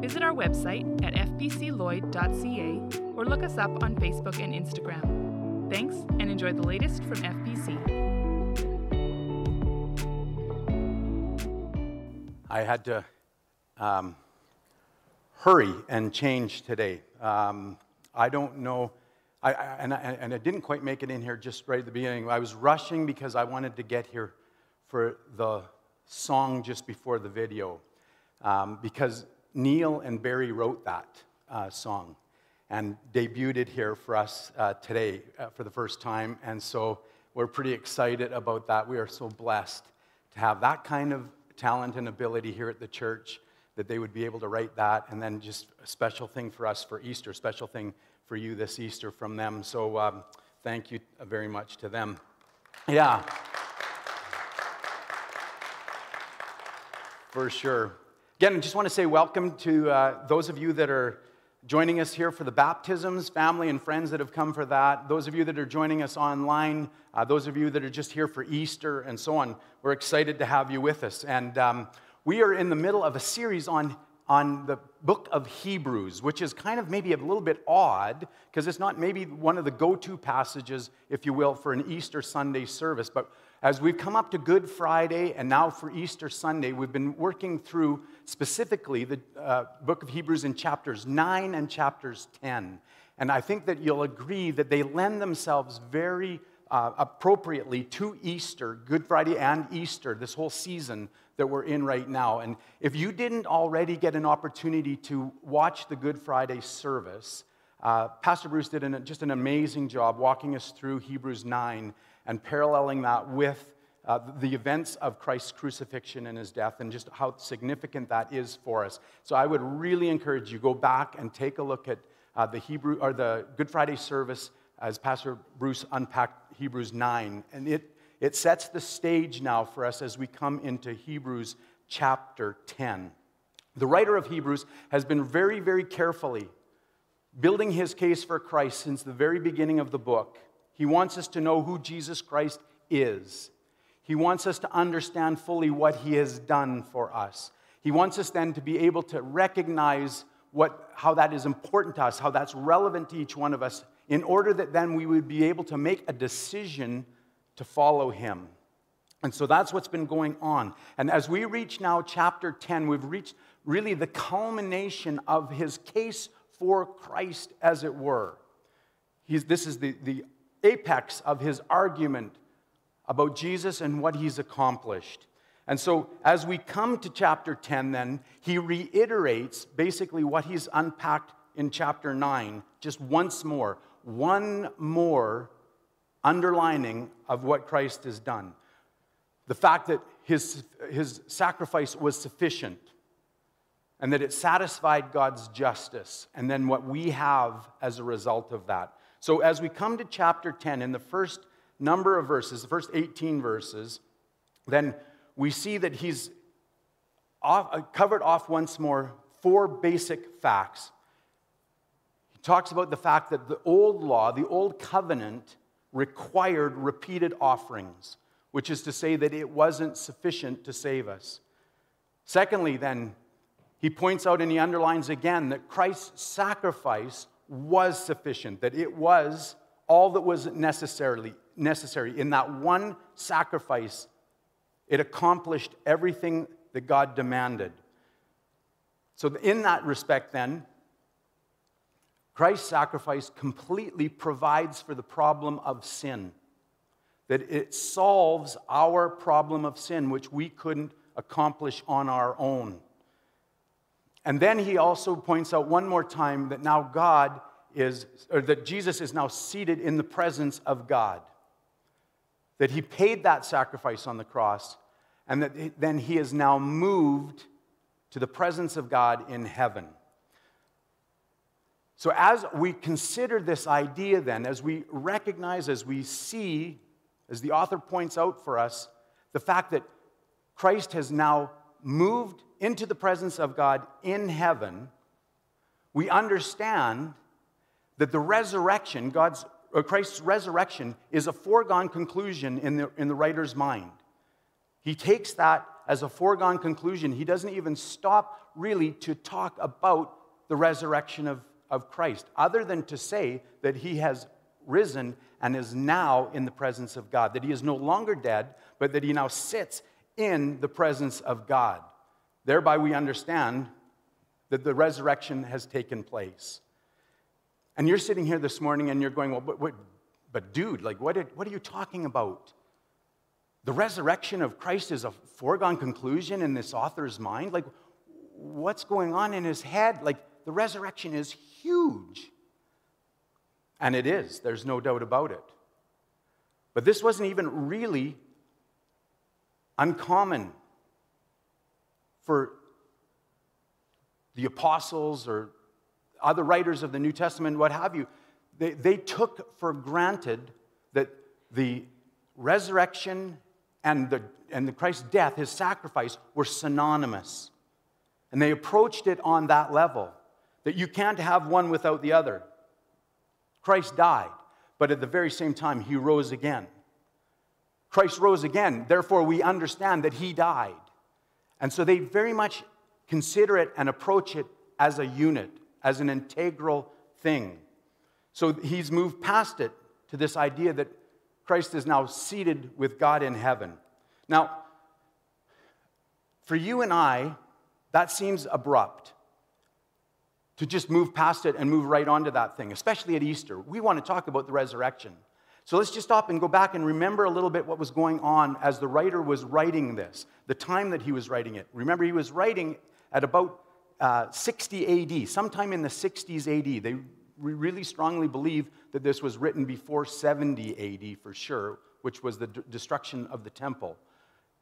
visit our website at fbcloyd.ca or look us up on Facebook and Instagram. Thanks and enjoy the latest from FBC. I had to um, hurry and change today. Um, I don't know, I, I, and, I, and I didn't quite make it in here just right at the beginning. I was rushing because I wanted to get here for the song just before the video um, because Neil and Barry wrote that uh, song and debuted it here for us uh, today uh, for the first time. And so we're pretty excited about that. We are so blessed to have that kind of talent and ability here at the church that they would be able to write that. And then just a special thing for us for Easter, special thing for you this Easter from them. So um, thank you very much to them. Yeah. For sure. Again, I just want to say welcome to uh, those of you that are joining us here for the baptisms, family and friends that have come for that, those of you that are joining us online, uh, those of you that are just here for Easter and so on. We're excited to have you with us. And um, we are in the middle of a series on, on the book of Hebrews, which is kind of maybe a little bit odd because it's not maybe one of the go to passages, if you will, for an Easter Sunday service. But as we've come up to Good Friday and now for Easter Sunday, we've been working through specifically the uh, book of Hebrews in chapters 9 and chapters 10. And I think that you'll agree that they lend themselves very uh, appropriately to Easter, Good Friday and Easter, this whole season that we're in right now. And if you didn't already get an opportunity to watch the Good Friday service, uh, Pastor Bruce did an, just an amazing job walking us through Hebrews 9 and paralleling that with uh, the events of Christ's crucifixion and his death and just how significant that is for us. So I would really encourage you go back and take a look at uh, the Hebrew or the Good Friday service as Pastor Bruce unpacked Hebrews 9 and it it sets the stage now for us as we come into Hebrews chapter 10. The writer of Hebrews has been very very carefully building his case for Christ since the very beginning of the book. He wants us to know who Jesus Christ is. He wants us to understand fully what he has done for us. He wants us then to be able to recognize what, how that is important to us, how that's relevant to each one of us, in order that then we would be able to make a decision to follow him. And so that's what's been going on. And as we reach now chapter 10, we've reached really the culmination of his case for Christ, as it were. He's, this is the, the apex of his argument about Jesus and what he's accomplished. And so, as we come to chapter 10, then, he reiterates basically what he's unpacked in chapter 9 just once more. One more underlining of what Christ has done. The fact that his, his sacrifice was sufficient and that it satisfied God's justice, and then what we have as a result of that. So, as we come to chapter 10, in the first number of verses, the first 18 verses, then we see that he's off, uh, covered off once more four basic facts. He talks about the fact that the old law, the old covenant, required repeated offerings, which is to say that it wasn't sufficient to save us. Secondly, then, he points out and he underlines again that Christ's sacrifice was sufficient, that it was all that was necessarily necessary. In that one sacrifice, it accomplished everything that God demanded. So, in that respect, then, Christ's sacrifice completely provides for the problem of sin. That it solves our problem of sin, which we couldn't accomplish on our own. And then he also points out one more time that now God is, or that Jesus is now seated in the presence of God. That he paid that sacrifice on the cross, and that then he is now moved to the presence of God in heaven. So, as we consider this idea, then, as we recognize, as we see, as the author points out for us, the fact that Christ has now moved into the presence of God in heaven, we understand that the resurrection, God's, or Christ's resurrection, is a foregone conclusion in the, in the writer's mind. He takes that as a foregone conclusion. He doesn't even stop really to talk about the resurrection of, of Christ, other than to say that he has risen and is now in the presence of God, that he is no longer dead, but that he now sits in the presence of God. Thereby, we understand that the resurrection has taken place. And you're sitting here this morning and you're going, well, but, but, but dude, like, what, what are you talking about? The resurrection of Christ is a foregone conclusion in this author's mind? Like, what's going on in his head? Like, the resurrection is huge. And it is, there's no doubt about it. But this wasn't even really uncommon for the apostles or other writers of the New Testament, what have you. They, they took for granted that the resurrection and the, and the Christ's death, his sacrifice, were synonymous. And they approached it on that level that you can't have one without the other. Christ died, but at the very same time, he rose again. Christ rose again, therefore, we understand that he died. And so they very much consider it and approach it as a unit, as an integral thing. So he's moved past it to this idea that Christ is now seated with God in heaven. Now, for you and I, that seems abrupt to just move past it and move right on to that thing, especially at Easter. We want to talk about the resurrection. So let's just stop and go back and remember a little bit what was going on as the writer was writing this, the time that he was writing it. Remember, he was writing at about uh, 60 AD, sometime in the 60s AD. They really strongly believe that this was written before 70 AD for sure, which was the d- destruction of the temple.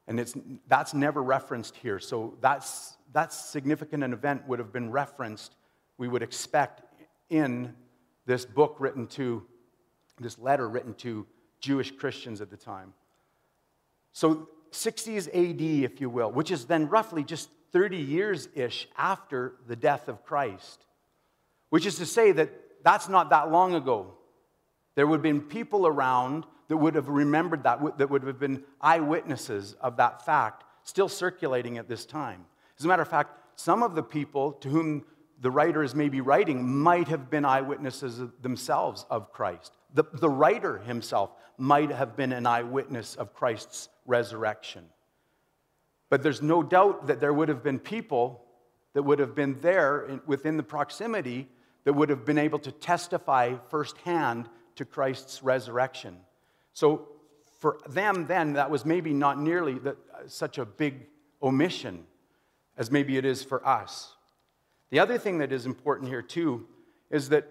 And it's, that's never referenced here. So that's, that's significant an event would have been referenced, we would expect, in this book written to this letter written to Jewish Christians at the time. So, 60s AD, if you will, which is then roughly just 30 years ish after the death of Christ, which is to say that that's not that long ago. There would have been people around that would have remembered that, that would have been eyewitnesses of that fact, still circulating at this time. As a matter of fact, some of the people to whom the writer is maybe writing might have been eyewitnesses themselves of Christ. The, the writer himself might have been an eyewitness of Christ's resurrection. But there's no doubt that there would have been people that would have been there in, within the proximity that would have been able to testify firsthand to Christ's resurrection. So for them, then, that was maybe not nearly the, such a big omission as maybe it is for us. The other thing that is important here, too, is that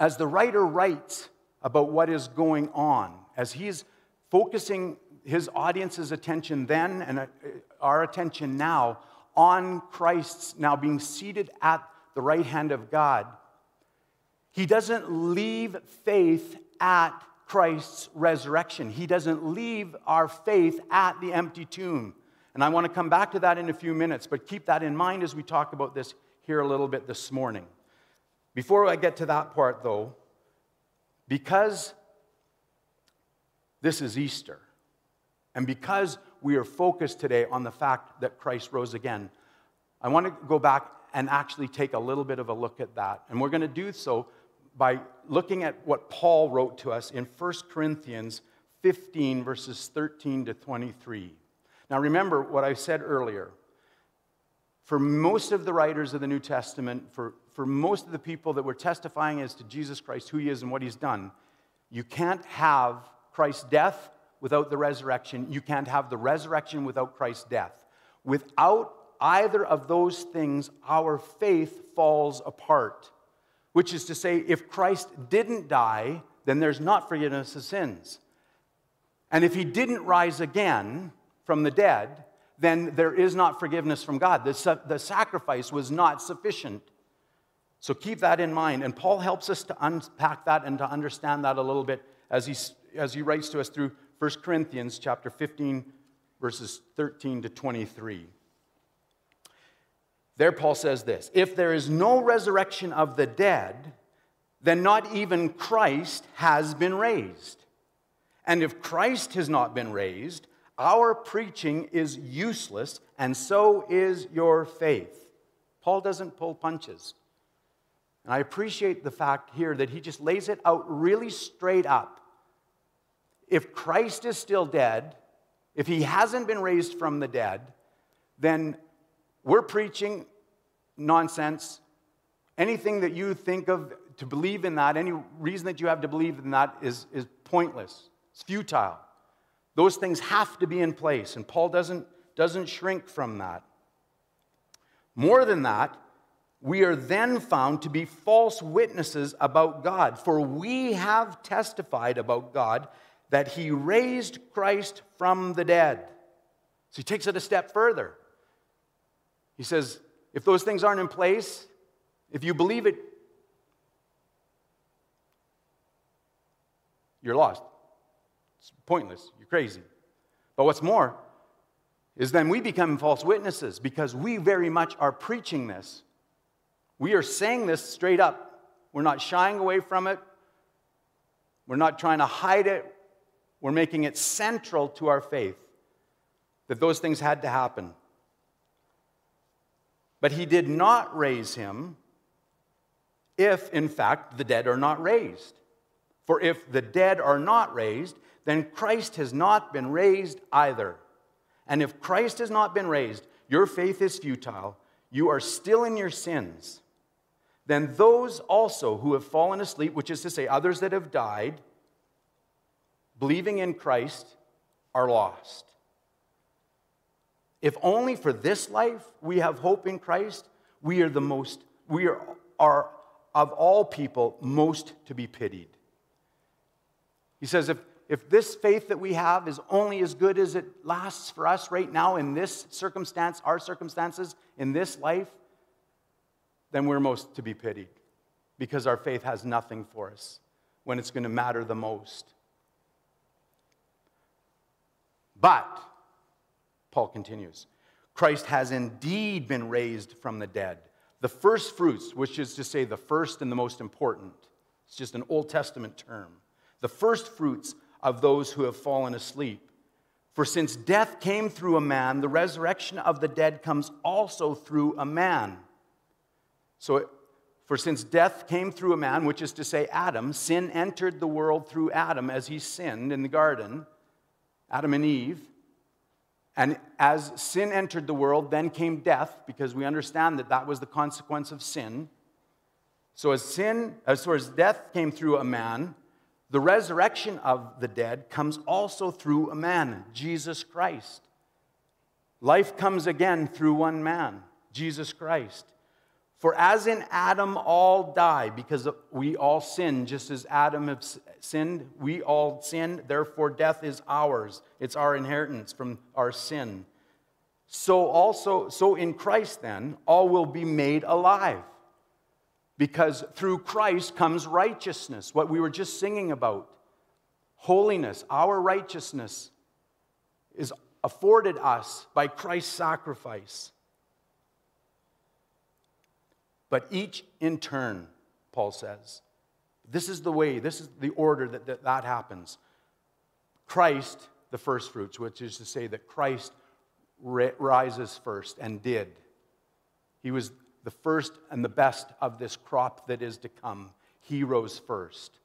as the writer writes about what is going on, as he's focusing his audience's attention then and uh, our attention now on Christ's now being seated at the right hand of God, he doesn't leave faith at Christ's resurrection. He doesn't leave our faith at the empty tomb. And I want to come back to that in a few minutes, but keep that in mind as we talk about this here a little bit this morning. Before I get to that part, though, because this is Easter, and because we are focused today on the fact that Christ rose again, I want to go back and actually take a little bit of a look at that. And we're going to do so by looking at what Paul wrote to us in 1 Corinthians 15, verses 13 to 23. Now, remember what I said earlier. For most of the writers of the New Testament, for for most of the people that were testifying as to Jesus Christ, who he is and what he's done, you can't have Christ's death without the resurrection. You can't have the resurrection without Christ's death. Without either of those things, our faith falls apart. Which is to say, if Christ didn't die, then there's not forgiveness of sins. And if he didn't rise again from the dead, then there is not forgiveness from God. The, the sacrifice was not sufficient. So keep that in mind. And Paul helps us to unpack that and to understand that a little bit as he, as he writes to us through 1 Corinthians chapter 15, verses 13 to 23. There, Paul says this If there is no resurrection of the dead, then not even Christ has been raised. And if Christ has not been raised, our preaching is useless, and so is your faith. Paul doesn't pull punches. And I appreciate the fact here that he just lays it out really straight up. If Christ is still dead, if he hasn't been raised from the dead, then we're preaching nonsense. Anything that you think of to believe in that, any reason that you have to believe in that is, is pointless. It's futile. Those things have to be in place, and Paul doesn't, doesn't shrink from that. More than that, we are then found to be false witnesses about God, for we have testified about God that he raised Christ from the dead. So he takes it a step further. He says, if those things aren't in place, if you believe it, you're lost. It's pointless. You're crazy. But what's more is then we become false witnesses because we very much are preaching this. We are saying this straight up. We're not shying away from it. We're not trying to hide it. We're making it central to our faith that those things had to happen. But he did not raise him if, in fact, the dead are not raised. For if the dead are not raised, then Christ has not been raised either. And if Christ has not been raised, your faith is futile. You are still in your sins. Then those also who have fallen asleep, which is to say, others that have died, believing in Christ, are lost. If only for this life we have hope in Christ, we are the most, we are, are of all people most to be pitied. He says, if, if this faith that we have is only as good as it lasts for us right now in this circumstance, our circumstances, in this life, then we're most to be pitied because our faith has nothing for us when it's going to matter the most. But, Paul continues, Christ has indeed been raised from the dead. The first fruits, which is to say the first and the most important, it's just an Old Testament term. The first fruits of those who have fallen asleep. For since death came through a man, the resurrection of the dead comes also through a man. So, for since death came through a man, which is to say Adam, sin entered the world through Adam as he sinned in the garden. Adam and Eve. And as sin entered the world, then came death, because we understand that that was the consequence of sin. So as sin, uh, as far as death came through a man, the resurrection of the dead comes also through a man, Jesus Christ. Life comes again through one man, Jesus Christ. For as in Adam all die, because we all sin, just as Adam have sinned, we all sin, therefore death is ours. It's our inheritance from our sin. So also, so in Christ then, all will be made alive. Because through Christ comes righteousness, what we were just singing about. Holiness, our righteousness, is afforded us by Christ's sacrifice. But each in turn, Paul says. This is the way, this is the order that that, that happens. Christ, the first fruits, which is to say that Christ rises first and did. He was the first and the best of this crop that is to come. He rose first.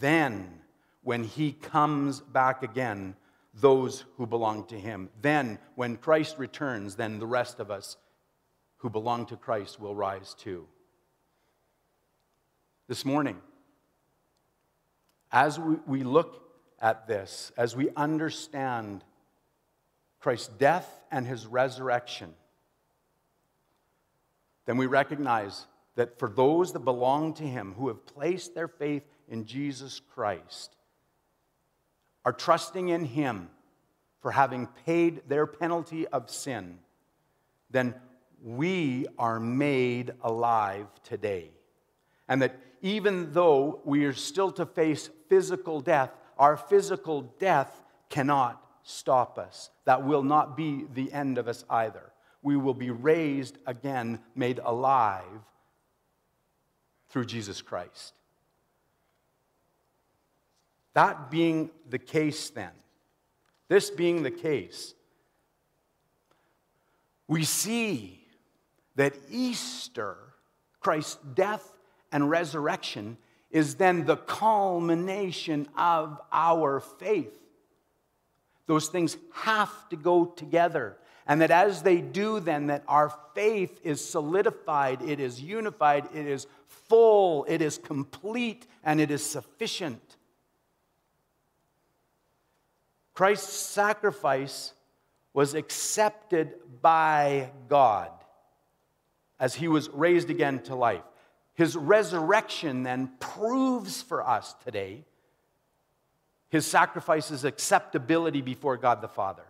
Then, when he comes back again, those who belong to him. Then, when Christ returns, then the rest of us who belong to Christ will rise too. This morning, as we, we look at this, as we understand Christ's death and his resurrection, then we recognize that for those that belong to him, who have placed their faith in Jesus Christ, are trusting in him for having paid their penalty of sin, then we are made alive today. And that even though we are still to face physical death, our physical death cannot stop us. That will not be the end of us either. We will be raised again, made alive through Jesus Christ. That being the case, then, this being the case, we see that Easter, Christ's death and resurrection, is then the culmination of our faith. Those things have to go together. And that as they do, then, that our faith is solidified, it is unified, it is full, it is complete, and it is sufficient. Christ's sacrifice was accepted by God as he was raised again to life. His resurrection then proves for us today his sacrifice's acceptability before God the Father.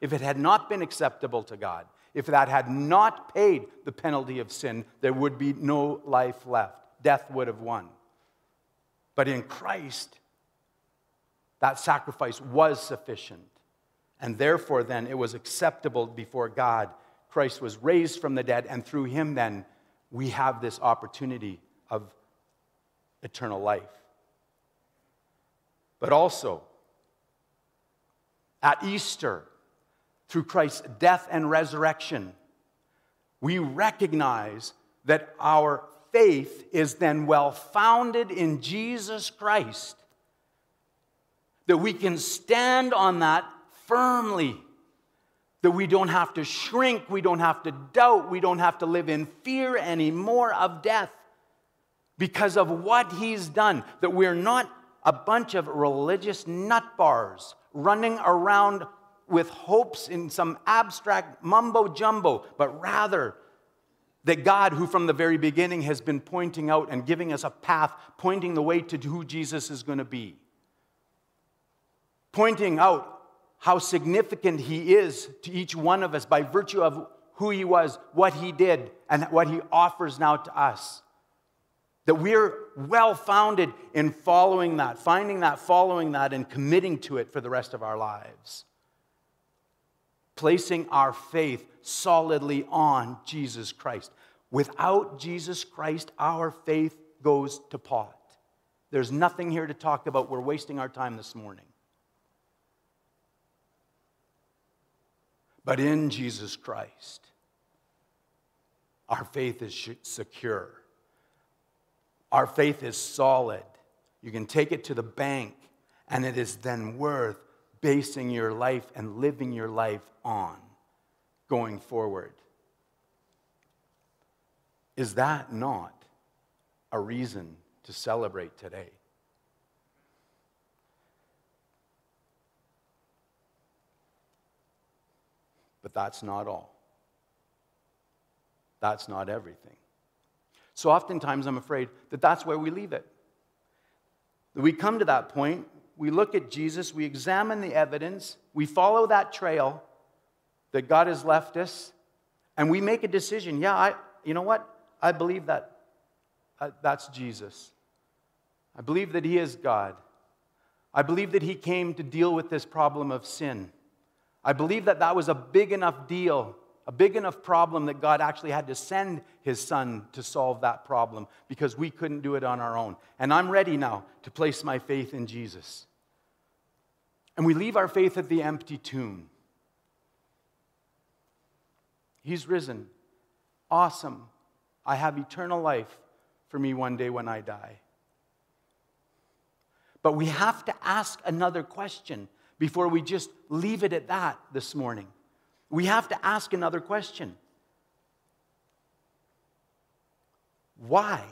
If it had not been acceptable to God, if that had not paid the penalty of sin, there would be no life left. Death would have won. But in Christ, that sacrifice was sufficient. And therefore, then, it was acceptable before God. Christ was raised from the dead, and through him, then, we have this opportunity of eternal life. But also, at Easter, through Christ's death and resurrection, we recognize that our faith is then well founded in Jesus Christ, that we can stand on that firmly. That we don't have to shrink, we don't have to doubt, we don't have to live in fear anymore of death because of what he's done. That we're not a bunch of religious nutbars running around with hopes in some abstract mumbo jumbo, but rather that God, who from the very beginning has been pointing out and giving us a path, pointing the way to who Jesus is going to be, pointing out how significant he is to each one of us by virtue of who he was, what he did, and what he offers now to us. That we're well founded in following that, finding that, following that, and committing to it for the rest of our lives. Placing our faith solidly on Jesus Christ. Without Jesus Christ, our faith goes to pot. There's nothing here to talk about. We're wasting our time this morning. But in Jesus Christ, our faith is secure. Our faith is solid. You can take it to the bank, and it is then worth basing your life and living your life on going forward. Is that not a reason to celebrate today? But that's not all. That's not everything. So oftentimes I'm afraid that that's where we leave it. That we come to that point, we look at Jesus, we examine the evidence, we follow that trail that God has left us, and we make a decision. Yeah, I, you know what? I believe that uh, that's Jesus. I believe that He is God. I believe that He came to deal with this problem of sin. I believe that that was a big enough deal, a big enough problem that God actually had to send his son to solve that problem because we couldn't do it on our own. And I'm ready now to place my faith in Jesus. And we leave our faith at the empty tomb. He's risen. Awesome. I have eternal life for me one day when I die. But we have to ask another question before we just leave it at that this morning. We have to ask another question Why?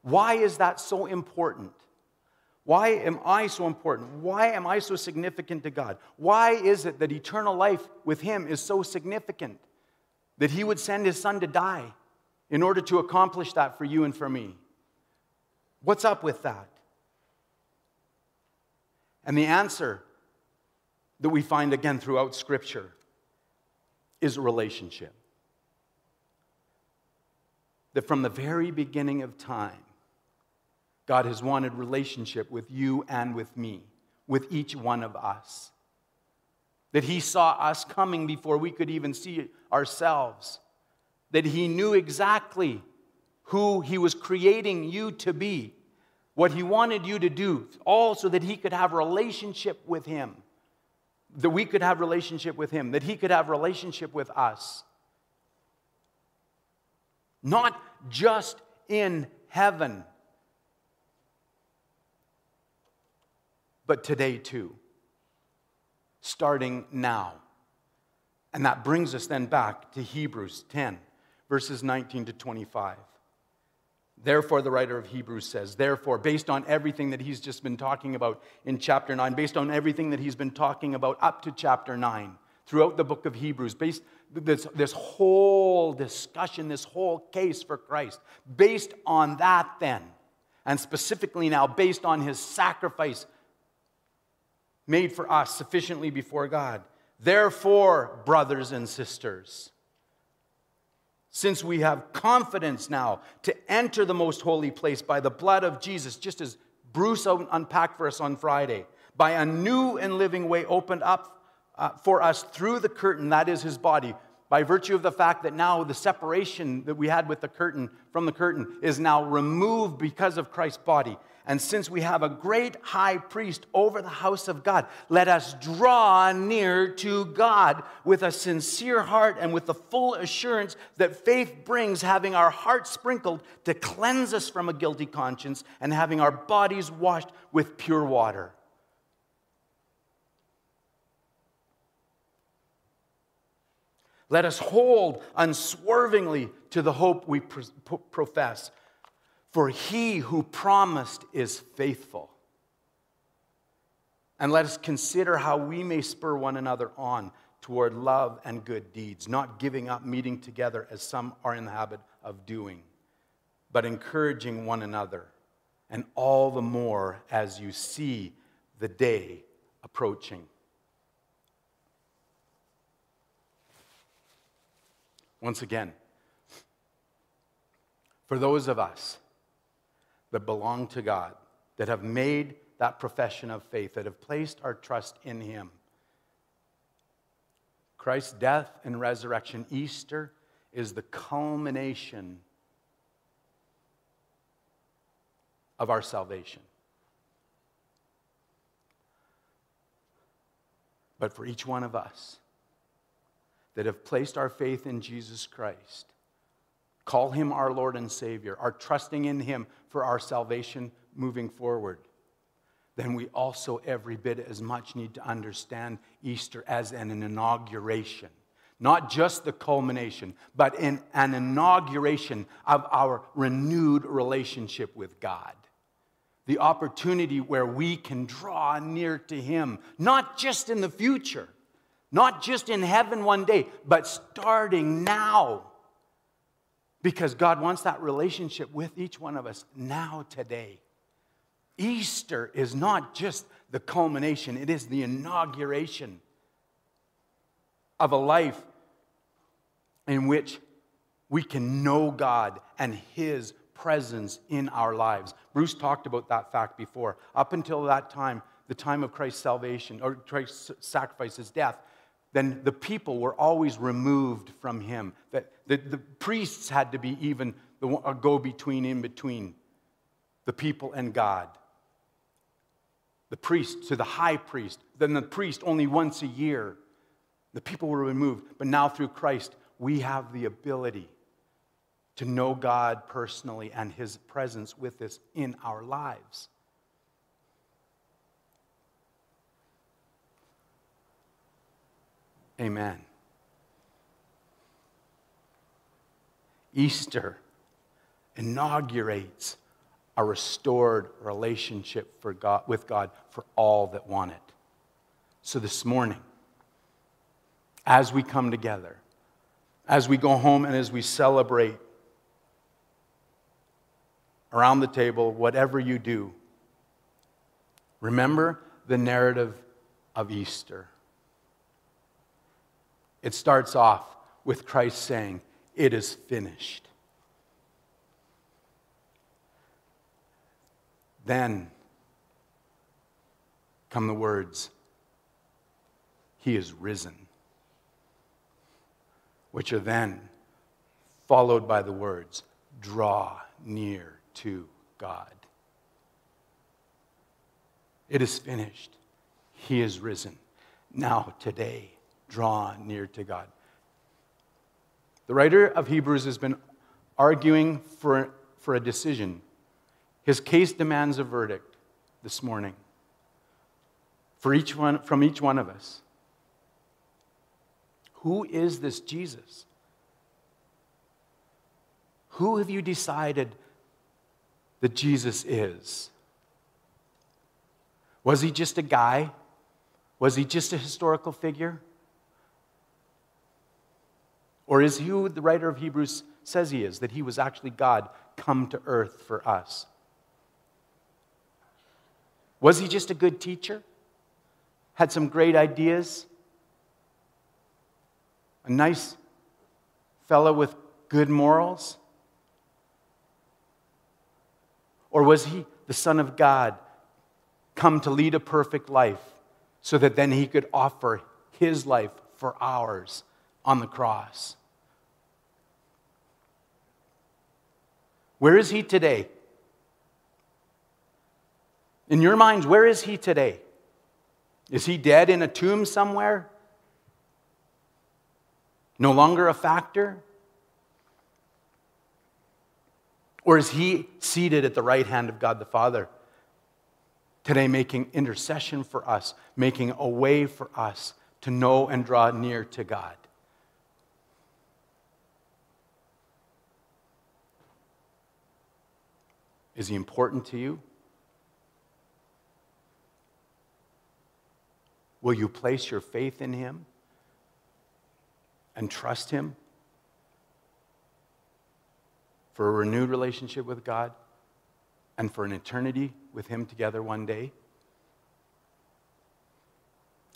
Why is that so important? Why am I so important? Why am I so significant to God? Why is it that eternal life with Him is so significant that He would send His Son to die in order to accomplish that for you and for me? What's up with that? And the answer that we find again throughout Scripture is a relationship. That from the very beginning of time, God has wanted relationship with you and with me, with each one of us. That He saw us coming before we could even see ourselves. That He knew exactly who He was creating you to be, what He wanted you to do, all so that He could have relationship with Him. That we could have relationship with Him, that He could have relationship with us. Not just in heaven, but today too, starting now. And that brings us then back to Hebrews 10, verses 19 to 25. Therefore, the writer of Hebrews says, therefore, based on everything that he's just been talking about in chapter 9, based on everything that he's been talking about up to chapter 9, throughout the book of Hebrews, based this, this whole discussion, this whole case for Christ, based on that then, and specifically now based on his sacrifice made for us sufficiently before God. Therefore, brothers and sisters, since we have confidence now to enter the most holy place by the blood of Jesus, just as Bruce unpacked for us on Friday, by a new and living way opened up uh, for us through the curtain, that is his body, by virtue of the fact that now the separation that we had with the curtain from the curtain is now removed because of Christ's body. And since we have a great high priest over the house of God, let us draw near to God with a sincere heart and with the full assurance that faith brings, having our hearts sprinkled to cleanse us from a guilty conscience and having our bodies washed with pure water. Let us hold unswervingly to the hope we profess. For he who promised is faithful. And let us consider how we may spur one another on toward love and good deeds, not giving up meeting together as some are in the habit of doing, but encouraging one another, and all the more as you see the day approaching. Once again, for those of us that belong to God, that have made that profession of faith, that have placed our trust in Him, Christ's death and resurrection, Easter, is the culmination of our salvation. But for each one of us, that have placed our faith in Jesus Christ, call him our Lord and Savior, are trusting in him for our salvation moving forward, then we also every bit as much need to understand Easter as an inauguration. Not just the culmination, but in an inauguration of our renewed relationship with God. The opportunity where we can draw near to Him, not just in the future, not just in heaven one day, but starting now. Because God wants that relationship with each one of us now, today. Easter is not just the culmination, it is the inauguration of a life in which we can know God and His presence in our lives. Bruce talked about that fact before. Up until that time, the time of Christ's salvation or Christ's sacrifice, his death, then the people were always removed from him. That the, the priests had to be even the a go between in between the people and God. The priest to the high priest, then the priest only once a year. The people were removed. But now through Christ, we have the ability to know God personally and his presence with us in our lives. Amen. Easter inaugurates a restored relationship for God, with God for all that want it. So this morning, as we come together, as we go home and as we celebrate around the table, whatever you do, remember the narrative of Easter. It starts off with Christ saying, It is finished. Then come the words, He is risen, which are then followed by the words, Draw near to God. It is finished. He is risen. Now, today, draw near to God. The writer of Hebrews has been arguing for, for a decision. His case demands a verdict this morning for each one, from each one of us. Who is this Jesus? Who have you decided that Jesus is? Was he just a guy? Was he just a historical figure? Or is he who the writer of Hebrews says he is, that he was actually God come to earth for us? Was he just a good teacher? Had some great ideas? A nice fellow with good morals? Or was he the Son of God come to lead a perfect life so that then he could offer his life for ours on the cross. Where is he today? In your minds, where is he today? Is he dead in a tomb somewhere? No longer a factor? Or is he seated at the right hand of God the Father? today making intercession for us, making a way for us to know and draw near to God. Is he important to you? Will you place your faith in him and trust him for a renewed relationship with God? and for an eternity with Him together one day?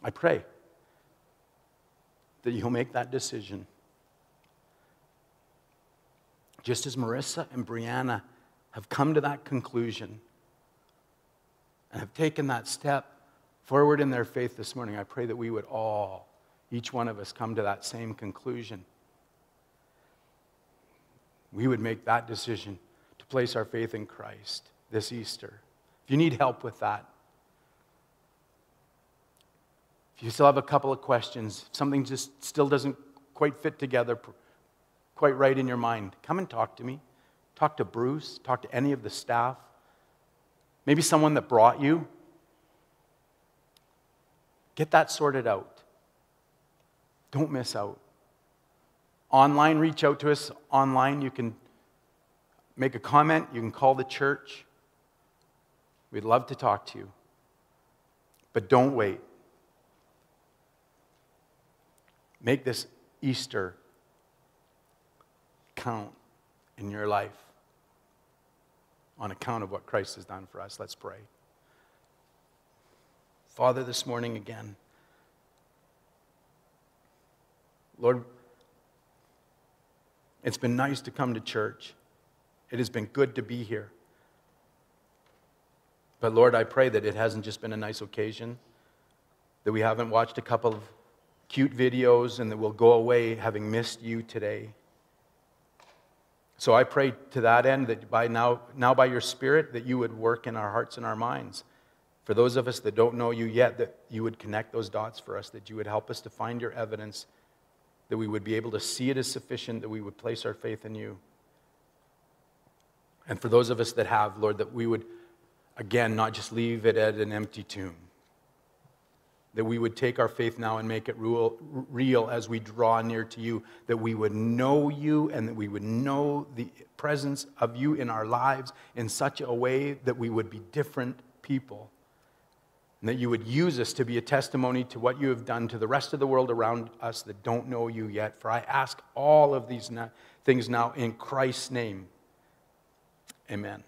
I pray that you'll make that decision. Just as Marissa and Brianna have come to that conclusion and have taken that step forward in their faith this morning, I pray that we would all, each one of us, come to that same conclusion. We would make that decision to place our faith in Christ this Easter. If you need help with that, if you still have a couple of questions, if something just still doesn't quite fit together quite right in your mind, come and talk to me. Talk to Bruce, talk to any of the staff, maybe someone that brought you. Get that sorted out. Don't miss out. Online, reach out to us online. You can make a comment. You can call the church. We'd love to talk to you. But don't wait. Make this Easter count in your life on account of what Christ has done for us. Let's pray. Father, this morning again, Lord, it's been nice to come to church. It has been good to be here. But Lord, I pray that it hasn't just been a nice occasion, that we haven't watched a couple of cute videos and that we'll go away having missed you today. So I pray to that end that by now, now by your Spirit, that you would work in our hearts and our minds. For those of us that don't know you yet, that you would connect those dots for us, that you would help us to find your evidence, that we would be able to see it as sufficient, that we would place our faith in you. And for those of us that have, Lord, that we would, again, not just leave it at an empty tomb. That we would take our faith now and make it real as we draw near to you. That we would know you and that we would know the presence of you in our lives in such a way that we would be different people. And that you would use us to be a testimony to what you have done to the rest of the world around us that don't know you yet. For I ask all of these things now in Christ's name. Amen.